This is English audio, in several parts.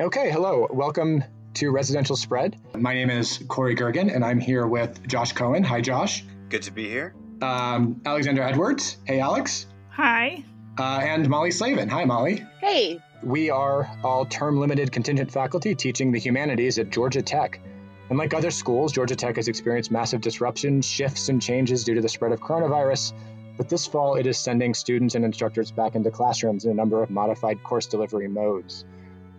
Okay, hello. Welcome to Residential Spread. My name is Corey Gergen, and I'm here with Josh Cohen. Hi, Josh. Good to be here. Um, Alexander Edwards. Hey, Alex. Hi. Uh, and Molly Slavin. Hi, Molly. Hey. We are all term limited contingent faculty teaching the humanities at Georgia Tech. And like other schools, Georgia Tech has experienced massive disruptions, shifts, and changes due to the spread of coronavirus. But this fall, it is sending students and instructors back into classrooms in a number of modified course delivery modes.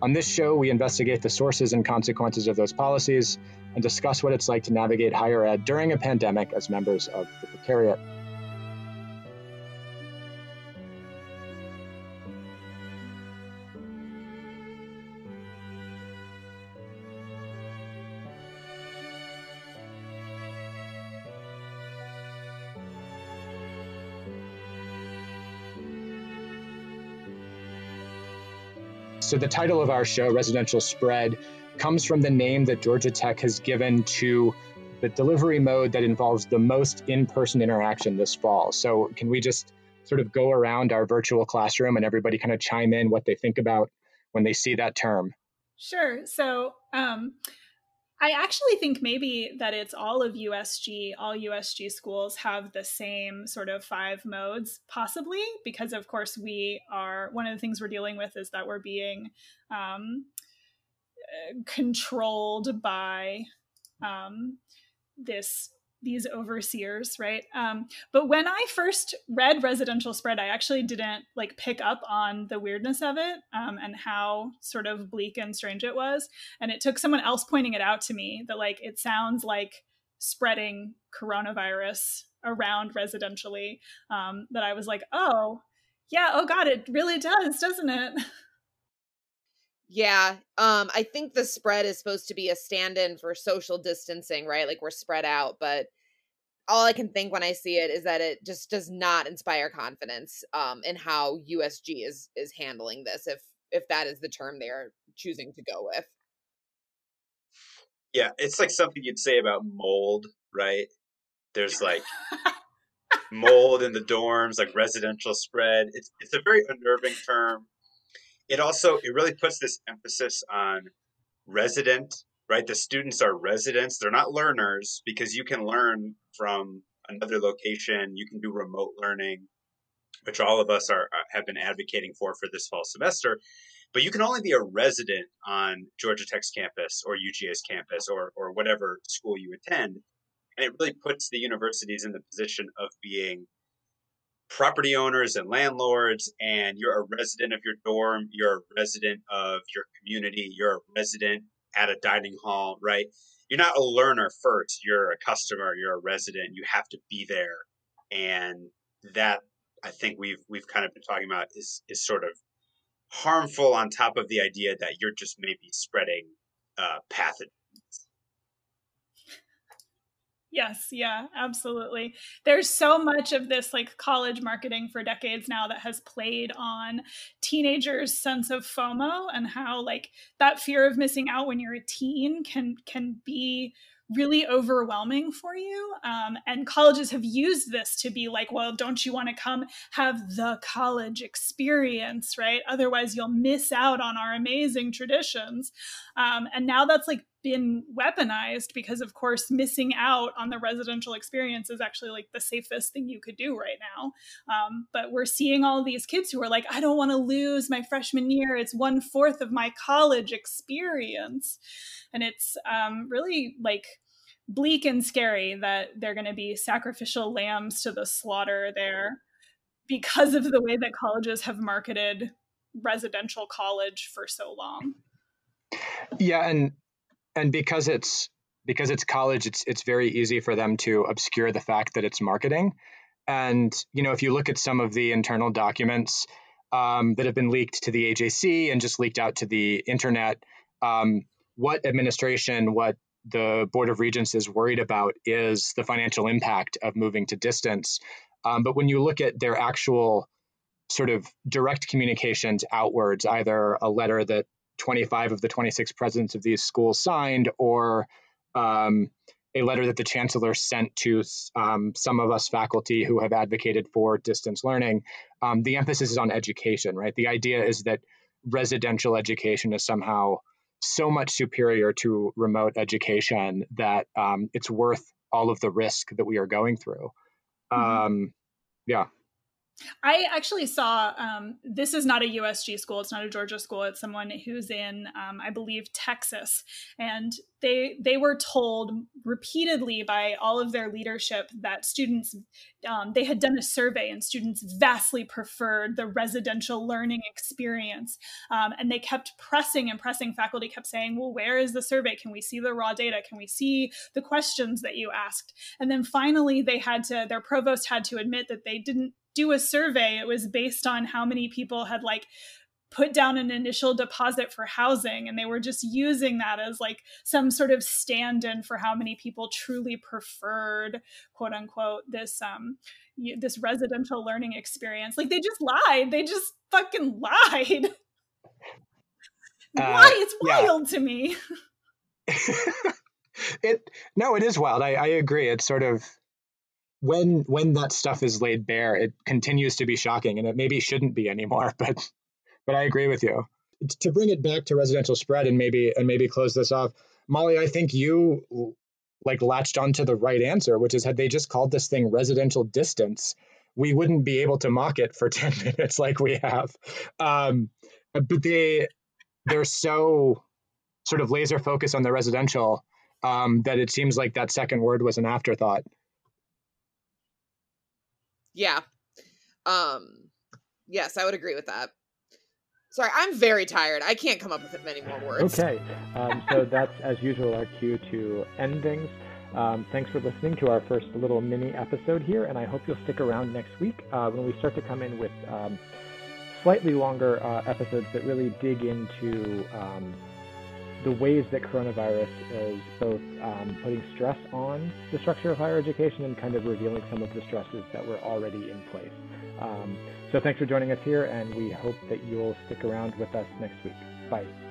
On this show, we investigate the sources and consequences of those policies and discuss what it's like to navigate higher ed during a pandemic as members of the precariat. So, the title of our show, Residential Spread, comes from the name that Georgia Tech has given to the delivery mode that involves the most in person interaction this fall. So, can we just sort of go around our virtual classroom and everybody kind of chime in what they think about when they see that term? Sure. So, um, I actually think maybe that it's all of USG, all USG schools have the same sort of five modes, possibly, because of course we are, one of the things we're dealing with is that we're being um, uh, controlled by um, this these overseers, right? Um, but when I first read Residential Spread, I actually didn't like pick up on the weirdness of it um, and how sort of bleak and strange it was. And it took someone else pointing it out to me that like it sounds like spreading coronavirus around residentially. Um, that I was like, oh, yeah, oh God, it really does, doesn't it? Yeah, um, I think the spread is supposed to be a stand-in for social distancing, right? Like we're spread out, but all I can think when I see it is that it just does not inspire confidence um, in how USG is is handling this. If if that is the term they are choosing to go with. Yeah, it's like something you'd say about mold, right? There's like mold in the dorms, like residential spread. It's it's a very unnerving term it also it really puts this emphasis on resident right? The students are residents. They're not learners because you can learn from another location. You can do remote learning which all of us are uh, have been advocating for for this fall semester. But you can only be a resident on Georgia Tech's campus or UGA's campus or or whatever school you attend. And it really puts the universities in the position of being property owners and landlords and you're a resident of your dorm you're a resident of your community you're a resident at a dining hall right? You're not a learner first you're a customer you're a resident you have to be there. And that i think we've we've kind of been talking about is is sort of harmful on top of the idea that you're just maybe spreading uh, pathogens Yes, yeah, absolutely. There's so much of this like college marketing for decades now that has played on teenagers' sense of FOMO and how like that fear of missing out when you're a teen can can be really overwhelming for you. Um, and colleges have used this to be like, well, don't you want to come have the college experience, right? Otherwise, you'll miss out on our amazing traditions. Um, and now that's like been weaponized because, of course, missing out on the residential experience is actually like the safest thing you could do right now. Um, but we're seeing all these kids who are like, I don't want to lose my freshman year. It's one fourth of my college experience. And it's um, really like, bleak and scary that they're going to be sacrificial lambs to the slaughter there because of the way that colleges have marketed residential college for so long. Yeah, and and because it's because it's college, it's it's very easy for them to obscure the fact that it's marketing. And you know, if you look at some of the internal documents um, that have been leaked to the AJC and just leaked out to the internet, um, what administration, what the Board of Regents is worried about is the financial impact of moving to distance. Um, but when you look at their actual sort of direct communications outwards, either a letter that 25 of the 26 presidents of these schools signed or um, a letter that the chancellor sent to um, some of us faculty who have advocated for distance learning, um, the emphasis is on education, right? The idea is that residential education is somehow so much superior to remote education that um, it's worth all of the risk that we are going through. Mm-hmm. Um, yeah. I actually saw um, this is not a USG school. It's not a Georgia school. It's someone who's in, um, I believe, Texas, and they they were told repeatedly by all of their leadership that students um, they had done a survey and students vastly preferred the residential learning experience, um, and they kept pressing and pressing. Faculty kept saying, "Well, where is the survey? Can we see the raw data? Can we see the questions that you asked?" And then finally, they had to. Their provost had to admit that they didn't do a survey. It was based on how many people had like put down an initial deposit for housing and they were just using that as like some sort of stand-in for how many people truly preferred quote unquote this um this residential learning experience. Like they just lied. They just fucking lied. Uh, why? It's wild yeah. to me. It no it is wild. I, I agree. It's sort of when when that stuff is laid bare, it continues to be shocking, and it maybe shouldn't be anymore. But but I agree with you. To bring it back to residential spread and maybe and maybe close this off, Molly, I think you like latched onto the right answer, which is had they just called this thing residential distance, we wouldn't be able to mock it for 10 minutes like we have. Um, but they they're so sort of laser focused on the residential um, that it seems like that second word was an afterthought. Yeah. Um yes, I would agree with that. Sorry, I'm very tired. I can't come up with many more words. Okay. Um, so that's, as usual, our cue to end things. Um, thanks for listening to our first little mini episode here, and I hope you'll stick around next week uh, when we start to come in with um, slightly longer uh, episodes that really dig into um, the ways that coronavirus is both um, putting stress on the structure of higher education and kind of revealing some of the stresses that were already in place. Um, so thanks for joining us here, and we hope that you'll stick around with us next week. Bye.